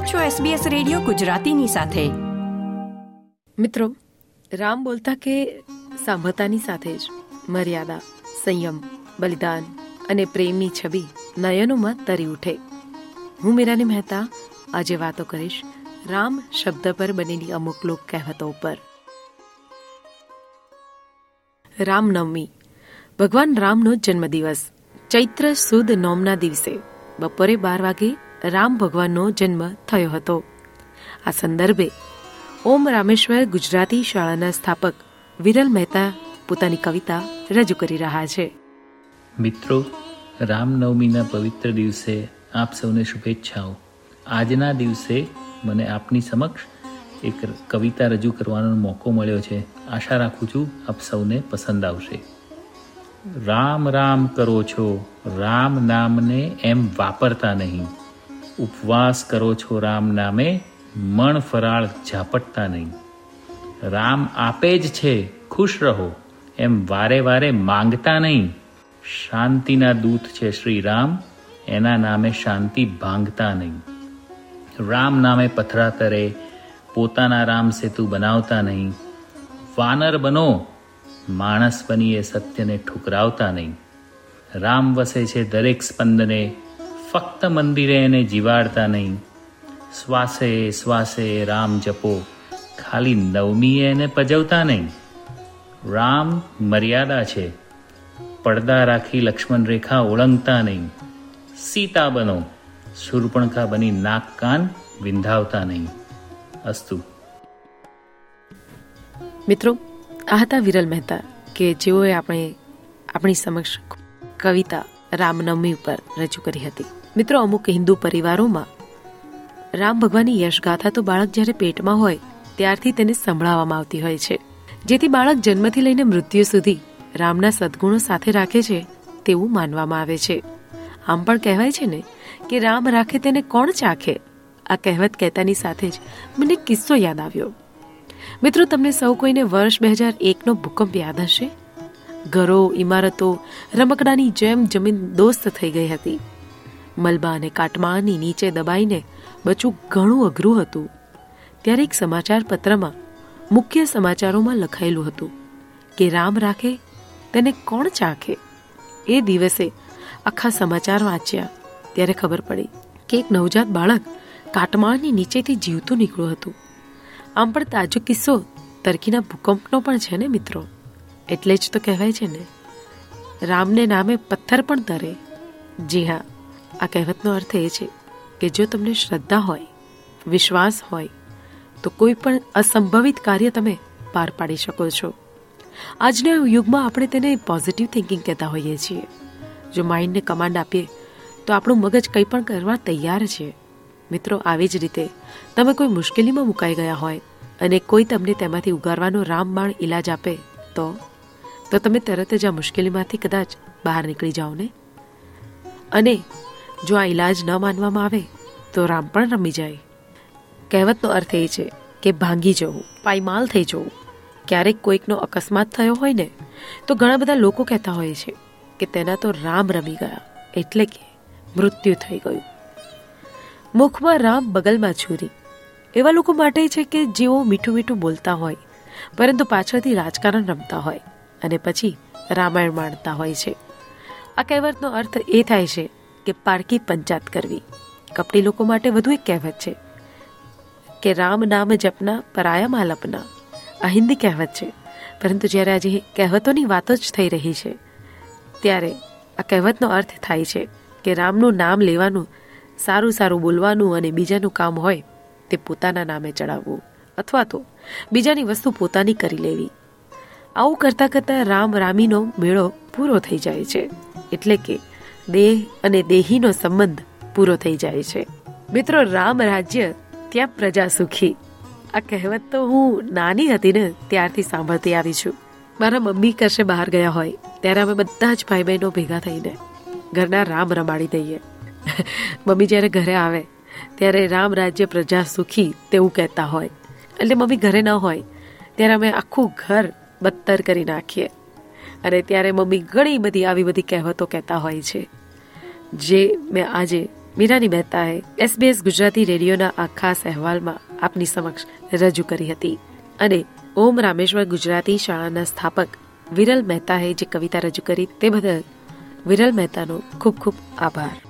આપ છો SBS radio ગુજરાતીની સાથે. મિત્રો, રામ બોલતા કે સાંભળતાની સાથે જ મર્યાદા, સંયમ, બલિદાન અને પ્રેમની છબી નયનોમાં તરી ઉઠે. હું મીરાની મહેતા, આજે વાતો કરીશ રામ શબ્દ પર બનેલી અમુક લોક કહેવતો ઉપર. રામનવમી. ભગવાન રામનો જન્મદિવસ. ચૈત્ર સુદ નોમના દિવસે બપોરે બાર વાગે રામ ભગવાનનો જન્મ થયો હતો. આ સંદર્ભે ઓમ રામેશ્વર ગુજરાતી શાળાના સ્થાપક વિરલ મહેતા પોતાની કવિતા રજૂ કરી રહ્યા છે. મિત્રો, રામનવમીના પવિત્ર દિવસે આપ સૌને શુભેચ્છાઓ. આજના દિવસે મને આપની સમક્ષ એક કવિતા રજૂ કરવાનો મોકો મળ્યો છે. આશા રાખું છું આપ સૌને પસંદ આવશે. રામ રામ કરો છો, રામ નામને એમ વાપરતા નહીં. ઉપવાસ કરો છો રામ નામે, મણ ફરાળ ઝાપટતા નહીં. રામ આપે જ છે, ખુશ રહો, એમ વારે વારે માંગતા નહીં. શાંતિના દૂત છે શ્રી રામ, એના નામે શાંતિ ભાંગતા નહીં. રામ નામે પથરા તરે, પોતાના રામ સેતુ બનાવતા નહીં. વાનર બનો, માણસ બનીએ સત્યને ઠુકરાવતા નહીં. રામ વસે છે દરેક સ્પંદને ફક્ત મંદિરે એને જીવાડતા નહીં. શ્વાસે શ્વાસે રામ જપો. ખાલી નવમીએ એને પજવતા નહીં. રામ મર્યાદા છે. પડદા રાખી લક્ષ્મણ રેખા ઓળંગતા નહીં. સીતા બનો. શૂર્પણખા બની નાક કાન વિંધાવતા નહીં. અસ્તુ. મિત્રો, આ હતા વિરલ મહેતા કે જેઓએ આપણે આપણી સમક્ષ કવિતા રામનવમી ઉપર રજૂ કરી હતી. મિત્રો, અમુક હિન્દુ પરિવારોમાં રામ ભગવાનની યશગાથા તો બાળક જ્યારે પેટમાં હોય, ત્યારથી તેને સંભળાવવામાં આવતી હોય છે. જેથી બાળક જન્મથી લઈને મૃત્યુ સુધી રામના સદગુણો સાથે રાખે છે તેવું માનવામાં આવે છે. આમ પણ કહેવાય છે ને કે રામ રાખે તેને કોણ ચાખે? આ કહેવત કહેતાની સાથે જ મને કિસ્સો યાદ આવ્યો. મિત્રો, તમને સૌ કોઈને વર્ષ બે હજાર એકનો ભૂકંપ યાદ હશે? ઘરો, ઇમારતો, રમકડાની જેમ જમીન દોસ્ત થઈ ગઈ હતી. મલબા અને કાટમાળની નીચે દબાઈને બચું ઘણું અઘરું હતું. ત્યારે એક સમાચાર પત્રમાં મુખ્ય સમાચારોમાં લખાયેલું હતું કે રામ રાખે, તેને કોણ ચાખે? એ દિવસે આખા સમાચાર વાંચ્યા, ત્યારે ખબર પડી કે એક નવજાત બાળક કાટમાળની નીચેથી જીવતું નીકળ્યું હતું. આમ પણ તાજો કિસ્સો તરકીના ભૂકંપનો પણ છે ને મિત્રો? એટલે જ તો કહેવાય છે ને. રામને નામે પથ્થર પણ તરે. જી હા. આ કહેવતનો અર્થ એ છે કે જો તમને શ્રદ્ધા હોય, વિશ્વાસ હોય, તો કોઈ પણ અસંભવિત કાર્ય તમે પાર પાડી શકો છો. આજના યુગમાં આપણે તેને પોઝિટિવ થિંકિંગ કહેતા હોઈએ છીએ. જો માઇન્ડને કમાન્ડ આપીએ, તો આપણું મગજ કંઈ પણ કરવા તૈયાર છે. મિત્રો, આવી જ રીતે તમે કોઈ મુશ્કેલીમાં મુકાઈ ગયા હોય અને કોઈ તમને તેમાંથી ઉગારવાનો રામબાણ ઇલાજ આપે, તો? તો તમે તરત જ આ મુશ્કેલીમાંથી કદાચ બહાર નીકળી જાઓ ને? અને જો આ ઇલાજ ન માનવામાં આવે, તો રામ પણ રમી જાય. કહેવતનો અર્થ એ છે કે ભાંગી જવું, પાયમાલ થઈ જવું. ક્યારેક કોઈકનો અકસ્માત થયો હોય ને, તો ઘણા બધા લોકો કહેતા હોય છે કે તેના તો રામ રમી ગયા, એટલે કે મૃત્યુ થઈ ગયું. મુખમાં રામ બગલમાં છુરી. એવા લોકો માટે છે કે જેઓ મીઠું મીઠું બોલતા હોય, પરંતુ પાછળથી રાજકારણ રમતા હોય, અને પછી રામાયણ માણતા હોય છે. આ કહેવતનો અર્થ એ થાય છે કે પારકી પંચાત કરવી. કપટી લોકો માટે વધુ એક કહેવત છે કે રામ નામ જપના પરાયા માલપના આ હિન્દી કહેવત છે. પરંતુ જ્યારે આજે કહેવતોની વાતો જ થઈ રહી છે, ત્યારે આ કહેવતનો અર્થ થાય છે કે રામનું નામ લેવાનું, સારું સારું બોલવાનું અને બીજાનું કામ હોય તે પોતાના નામે ચડાવવું. અથવા તો બીજાની વસ્તુ પોતાની કરી લેવી. આવું કરતાં કરતાં રામ રામીનો મેળો પૂરો થઈ જાય છે. એટલે કે દેહ અને દેહીનો સંબંધ પૂરો થઈ જાય છે. મિત્રો, રામ રાજ્ય ત્યાં પ્રજા સુખી. આ કહેવત તો હું નાની હતી ને ત્યારથી સાંભળતી આવી છું. મારા મમ્મી કશે બહાર ગયા હોય, ત્યારે અમે બધા જ ભાઈ બહેનો ભેગા થઈને ઘરના રામ રમાડી દઈએ. મમ્મી જ્યારે ઘરે આવે, ત્યારે રામ રાજ્ય પ્રજા સુખી તેવું કહેતા હોય. એટલે મમ્મી ઘરે ન હોય, ત્યારે અમે આખું ઘર બદતર કરી નાખીએ. અને ત્યારે મમ્મી ઘણી બધી આવી બધી કહેવતો કહેતા હોય છે. જે મેં આજે મીરાની મહેતાએ એસબીએસ ગુજરાતી રેડિયોના આ ખાસ અહેવાલમાં આપની સમક્ષ રજૂ કરી હતી. અને ઓમ રામેશ્વર ગુજરાતી શાળાના સ્થાપક વિરલ મહેતાએ જે કવિતા રજૂ કરી, તે બદલ વિરલ મહેતાનો ખૂબ ખૂબ આભાર.